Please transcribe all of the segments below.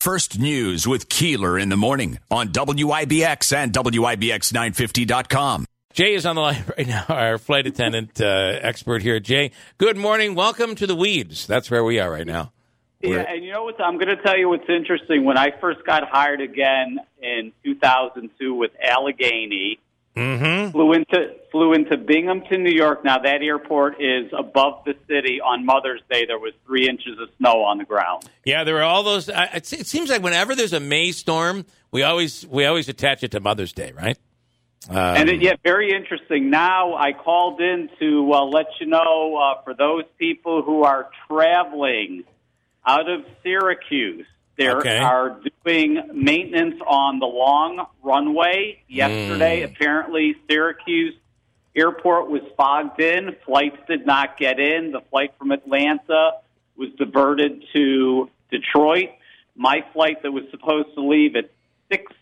First News with Keeler in the morning on WIBX and WIBX950.com. Jay is on the line right now, our flight attendant uh, expert here. Jay, good morning. Welcome to the weeds. That's where we are right now. Yeah, and you know what? I'm going to tell you what's interesting. When I first got hired again in 2002 with Allegheny, Mm-hmm. flew into flew into Binghamton, New York. Now that airport is above the city. On Mother's Day, there was three inches of snow on the ground. Yeah, there were all those. Uh, it, it seems like whenever there's a May storm, we always we always attach it to Mother's Day, right? Um, and it, yeah, very interesting. Now I called in to uh, let you know uh, for those people who are traveling out of Syracuse, they Okay. are doing maintenance on the long runway. Yesterday, Mm. apparently, Syracuse airport was fogged in. Flights did not get in. The flight from Atlanta was diverted to Detroit. My flight that was supposed to leave at six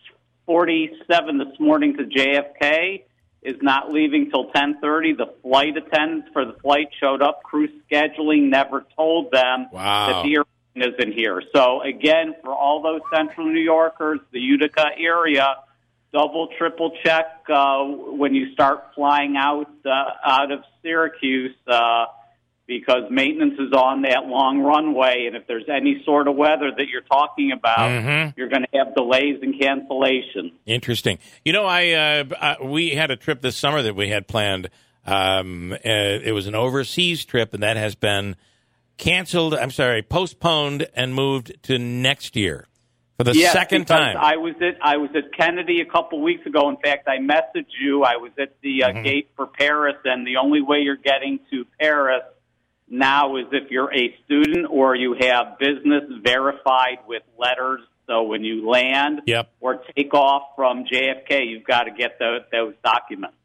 forty-seven this morning to JFK is not leaving till ten thirty. The flight attendants for the flight showed up. Crew scheduling never told them Wow. that the airplane isn't here. So again, for all those Central New Yorkers, the Utica area, double, triple check uh, when you start flying out uh, out of Syracuse. Uh, because maintenance is on that long runway, and if there's any sort of weather that you're talking about, Mhm. you're going to have delays and cancellations. Interesting. You know, I uh, uh, we had a trip this summer that we had planned. Um, uh, it was an overseas trip, and that has been canceled. I'm sorry, postponed and moved to next year for the Yes, second time. I was at I was at Kennedy a couple weeks ago. In fact, I messaged you. I was at the uh, Mhm. gate for Paris, and the only way you're getting to Paris now is if you're a student or you have business verified with letters. So when you land Yep. or take off from JFK, you've got to get those, those documents.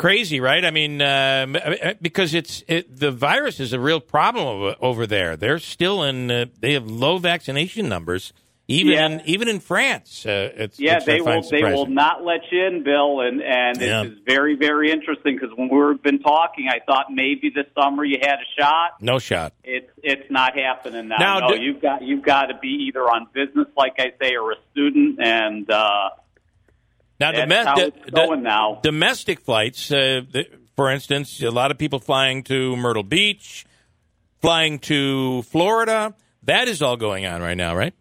Crazy, right? I mean, um, uh, because it's it, the virus is a real problem over, over there. They're still in. Uh, they have low vaccination numbers, even Yeah. in, even in France. Uh, it's, Yeah, they will. They will not let you in, Bill, and and Yeah. it's very very interesting because when we've been talking, I thought maybe this summer you had a shot. No shot. It's it's not happening now. Now, no, do- you've got you've got to be either on business, like I say, or a student, and uh, Now, domes- do- it's going do- now. domestic flights, uh, for instance, a lot of people flying to Myrtle Beach, flying to Florida. That is all going on right now, right?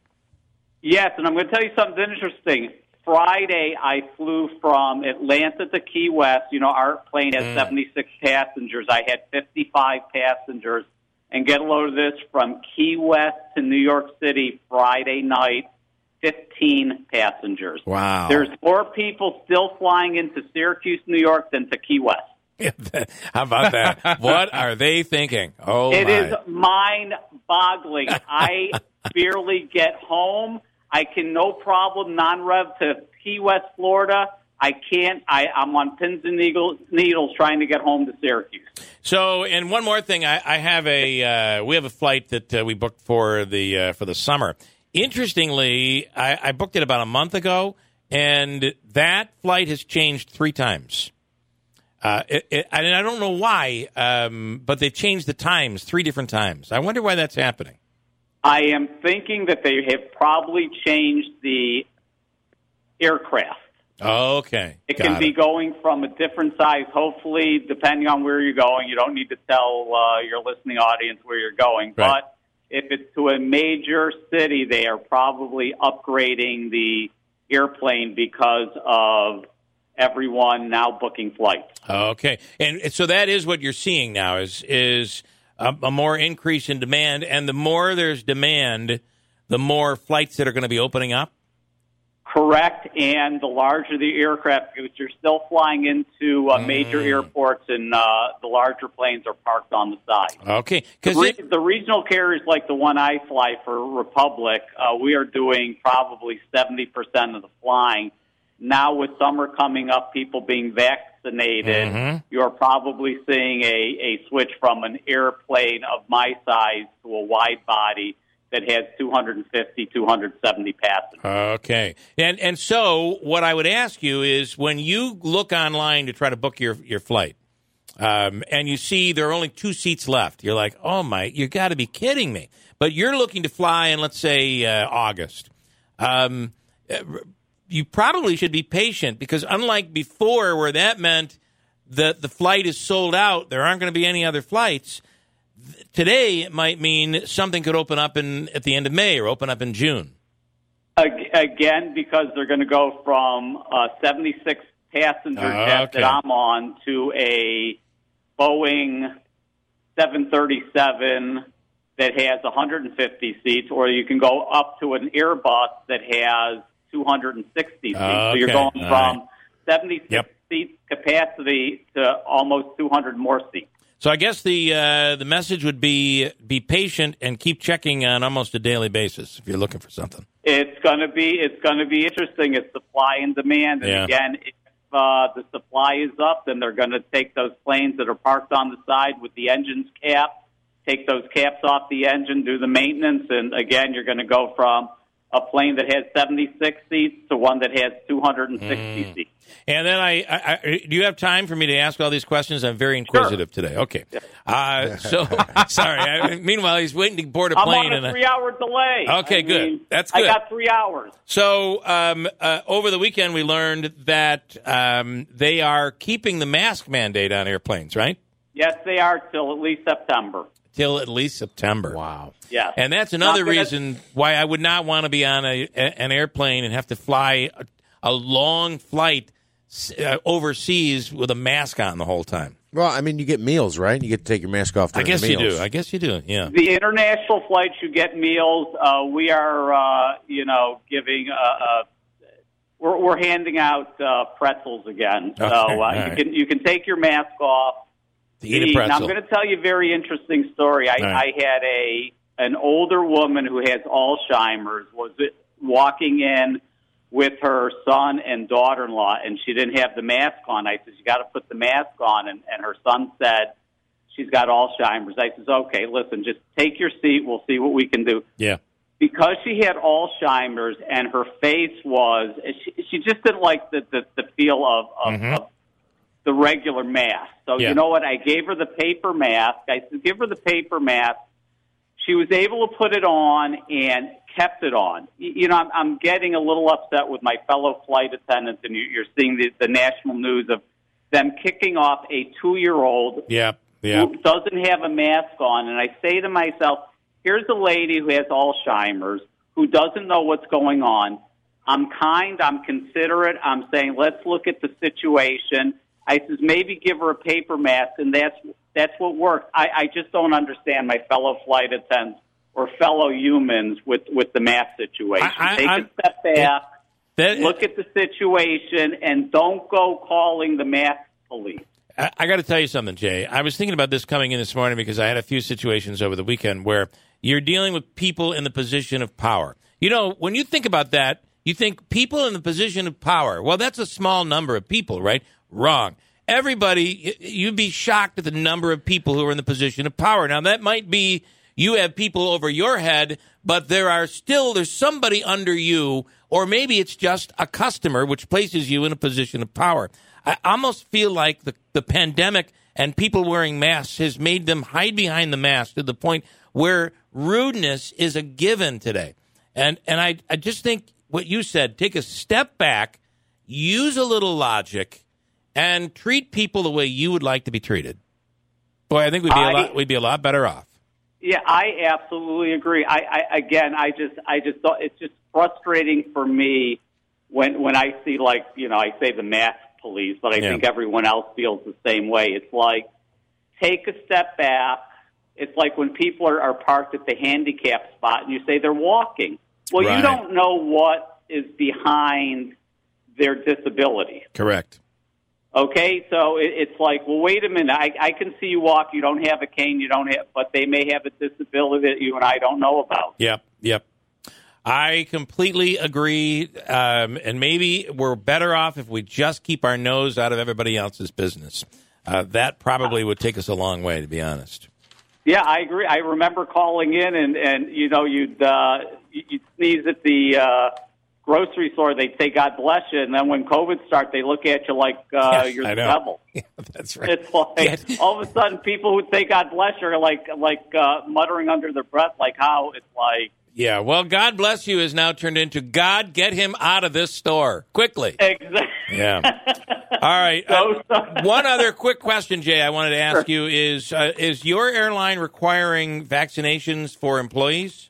Yes, and I'm going to tell you something interesting. Friday, I flew from Atlanta to Key West. You know, our plane has Mm. 76 passengers. I had 55 passengers. And get a load of this from Key West to New York City Friday night, 15 passengers. Wow. There's more people still flying into Syracuse, New York than to Key West. How about that? what are they thinking? Oh, It my. is mind boggling. I barely get home. I can no problem non rev to Key West, Florida. I can't. I, I'm on pins and needles, needles trying to get home to Syracuse. So, and one more thing, I, I have a uh, we have a flight that uh, we booked for the uh, for the summer. Interestingly, I, I booked it about a month ago, and that flight has changed three times. Uh, it, it, and I don't know why, um, but they've changed the times three different times. I wonder why that's happening. I am thinking that they have probably changed the aircraft. Okay, It got can be going from a different size. Hopefully, depending on where you're going, you don't need to tell uh, your listening audience where you're going. Right. But if it's to a major city, they are probably upgrading the airplane because of everyone now booking flights. Okay, and so that is what you're seeing now is is a, a more increase in demand, and the more there's demand, the more flights that are going to be opening up. Correct, and the larger the aircraft, because you're still flying into uh, major Mm. airports, and uh, the larger planes are parked on the side. Okay, The, because re- the regional carriers, like the one I fly for Republic, uh, we are doing probably 70% of the flying. Now, with summer coming up, people being vaccinated, Mhm. you're probably seeing a, a switch from an airplane of my size to a wide body that has 250, 270 passengers. okay, and and so what I would ask you is when you look online to try to book your your flight. Um, and you see there are only two seats left. You're like, oh my, you got to be kidding me. But you're looking to fly in, let's say, uh, August. Um, you probably should be patient because unlike before, where that meant that the flight is sold out, there aren't going to be any other flights. Today, it might mean something could open up in at the end of May or open up in June. Again, because they're going to go from a 76 passenger ah, Oh, jet okay. that I'm on to a Boeing 737 that has 150 seats, or you can go up to an Airbus that has 260 seats. So you're going All from right. 76 Yep. seat capacity to almost 200 more seats. So I guess the uh, the message would be be patient and keep checking on almost a daily basis if you're looking for something. It's going to be it's to be interesting. It's supply and demand, and Yeah. again, if uh, the supply is up, then they're going to take those planes that are parked on the side with the engines capped, take those caps off the engine, do the maintenance, and again, you're going to go from a plane that has 76 seats to one that has 260 Mm. seats. And then I, I, I, do you have time for me to ask all these questions? I'm very inquisitive today. Okay. Uh, so sorry. I, meanwhile, he's waiting to board a I'm plane. on and a I- three-hour delay. Okay, I good. mean, That's I got three hours. So um, uh, over the weekend, we learned that um, they are keeping the mask mandate on airplanes, right? Yes, they are till at least September. Till at least September. Wow. Yes, And that's another gonna- reason why I would not want to be on a, a- an airplane and have to fly a, a long flight s- overseas with a mask on the whole time. Well, I mean, you get meals, right? You get to take your mask off. I guess the you do. I guess you do. Yeah. The international flights, you get meals. Uh, we are, uh, you know, giving. Uh, uh, we're, we're handing out uh, pretzels again, so Okay, uh, all you right. can you can take your mask off. To eat a pretzel. Now, I'm going to tell you a very interesting story. I, All right. I had a an older woman who has Alzheimer's was it walking in with her son and daughter-in-law, and she didn't have the mask on. I said, "You got to put the mask on," and, and her son said, "She's got Alzheimer's." I says, "Okay, listen, just take your seat. We'll see what we can do." yeah. because she had Alzheimer's and her face was she, she just didn't like the the, the feel of of, Mhm. of the regular mask. So Yeah. you know what? I gave her the paper mask. I said, give her the paper mask. She was able to put it on and kept it on. You know, I'm, I'm getting a little upset with my fellow flight attendants, and you, you're seeing the, the national news of them kicking off a two-year-old Yeah. Yeah. who doesn't have a mask on. And I say to myself, here's a lady who has Alzheimer's who doesn't know what's going on. I'm kind, I'm considerate, I'm saying, let's look at the situation. I says, maybe give her a paper mask, and that's that's what worked. I, I just don't understand my fellow flight attendants or fellow humans with, with the mask situation. I- I- Take I'm- a step back, That, look at the situation, and don't go calling the mask police. I, I got to tell you something, Jay. I was thinking about this coming in this morning because I had a few situations over the weekend where you're dealing with people in the position of power. You know, when you think about that, you think people in the position of power. Well, that's a small number of people, right? Wrong. Everybody, you'd be shocked at the number of people who are in the position of power. Now, that might be you have people over your head, but there are still there's somebody under you, or maybe it's just a customer, which places you in a position of power. I almost feel like the, the pandemic and people wearing masks has made them hide behind the mask to the point where rudeness is a given today. And and I, I just think what you said, take a step back, use a little logic, and treat people the way you would like to be treated. Boy, I think we'd be I- a lot we'd be a lot better off. Yeah, I absolutely agree. I, I again, I just, I just thought it's just frustrating for me when when I see like you know I say the mask police, but I Yeah. think everyone else feels the same way. It's like take a step back. It's like when people are, are parked at the handicap spot and you say they're walking. Well, Right. you don't know what is behind their disability. Correct. Okay, so it, it's like, well, wait a minute. I, I can see you walk. You don't have a cane. You don't have, but they may have a disability that you and I don't know about. Yep, yep. I completely agree. Um, and maybe we're better off if we just keep our nose out of everybody else's business. Uh, that probably would take us a long way, to be honest. Yeah, I agree. I remember calling in, and and you know, you'd uh, you- you'd sneeze at the uh, grocery store. They'd say, "God bless you," and then when COVID starts, they look at you like uh, Yes, you're the devil. Yeah, that's right. It's like Yeah. all of a sudden, people who say "God bless you" are like like uh, muttering under their breath, like how it's like Yeah, well, God bless you is now turned into God get him out of this store quickly. Exactly. Yeah. All right. So Uh, one other quick question, Jay, I wanted to ask you is uh, is your airline requiring vaccinations for employees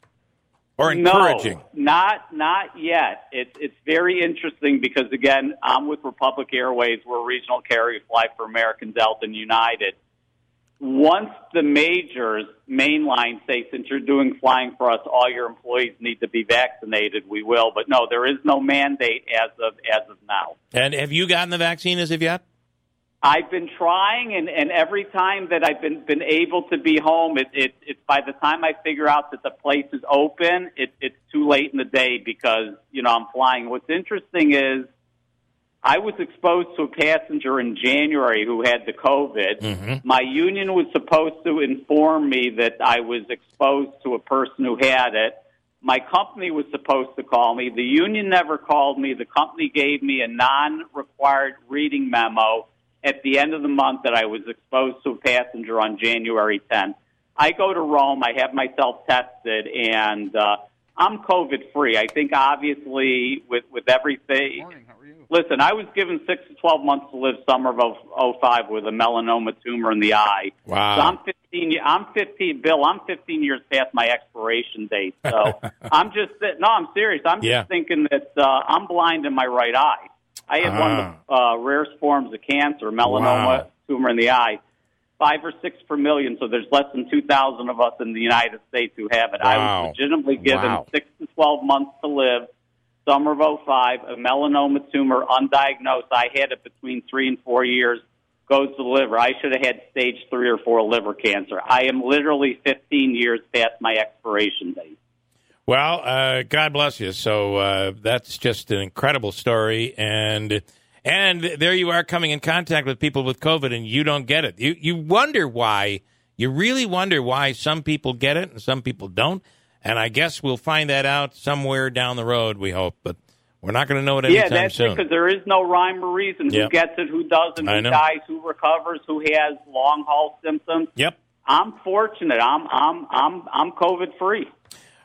or encouraging? No, not not yet. It's it's very interesting because again, I'm with Republic Airways. We're a regional carrier, fly for American, Delta, and United. Once the majors mainline say, since you're doing flying for us, all your employees need to be vaccinated, we will. But no, there is no mandate as of as of now. And have you gotten the vaccine as of yet? I've been trying, and, and every time that I've been been able to be home, it, it it's by the time I figure out that the place is open, it, it's too late in the day because you know I'm flying. What's interesting is I was exposed to a passenger in January who had the COVID. Mhm. My union was supposed to inform me that I was exposed to a person who had it. My company was supposed to call me. The union never called me. The company gave me a non-required reading memo at the end of the month that I was exposed to a passenger on January 10th. I go to Rome. I have myself tested, and uh, I'm COVID free. I think obviously with with everything. Morning, how are you? Listen, I was given six to twelve months to live summer of 05 with a melanoma tumor in the eye. Wow. So I'm 15. I'm 15. Bill, I'm 15 years past my expiration date. So I'm just no. I'm serious. I'm Yeah. just thinking that uh, I'm blind in my right eye. I had one of the uh, rarest forms of cancer, melanoma Wow. tumor in the eye. Five or six per million, so there's less than 2,000 of us in the United States who have it. I was legitimately given Wow. six to 12 months to live. Summer of 05, a melanoma tumor, undiagnosed. I had it between three and four years. Goes to the liver. I should have had stage three or four liver cancer. I am literally 15 years past my expiration date. Well, uh, God bless you. So uh, that's just an incredible story, and and there you are coming in contact with people with COVID, and you don't get it. You you wonder why. You really wonder why some people get it and some people don't. And I guess we'll find that out somewhere down the road. We hope, but we're not going to know it anytime yeah, that's soon. because there is no rhyme or reason. Yep. Who gets it? Who doesn't? Who dies? Who recovers? Who has long haul symptoms? Yep. I'm fortunate. I'm I'm I'm I'm COVID free.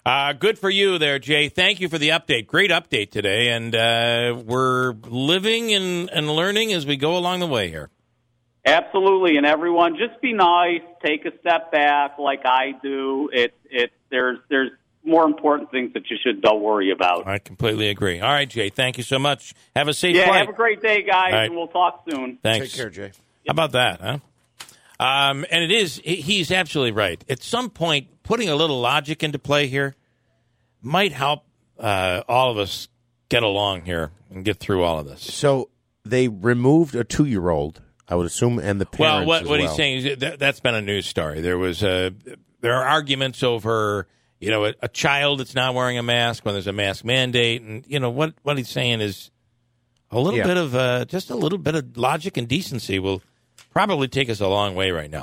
Uh, good for you there, Jay. Thank you for the update. Great update today, and uh, we're living and, and learning as we go along the way here. Absolutely, and everyone, just be nice. Take a step back, like I do. It it there's there's more important things that you should don't worry about. I completely agree. All right, Jay. Thank you so much. Have a safe Yeah, flight. have a great day, guys, All right. and we'll talk soon. Thanks. Take care, Jay. How about that, huh? Um, and it is, he's absolutely right. At some point, putting a little logic into play here might help uh, all of us get along here and get through all of this. So they removed a two-year-old, I would assume, and the Well, parents. what, as what well. he's saying is that, that's been a news story. There was a, there are arguments over, you know, a, a child that's not wearing a mask when there's a mask mandate, and you know what what he's saying is a little Yeah. bit of uh, just a little bit of logic and decency will probably take us a long way right now.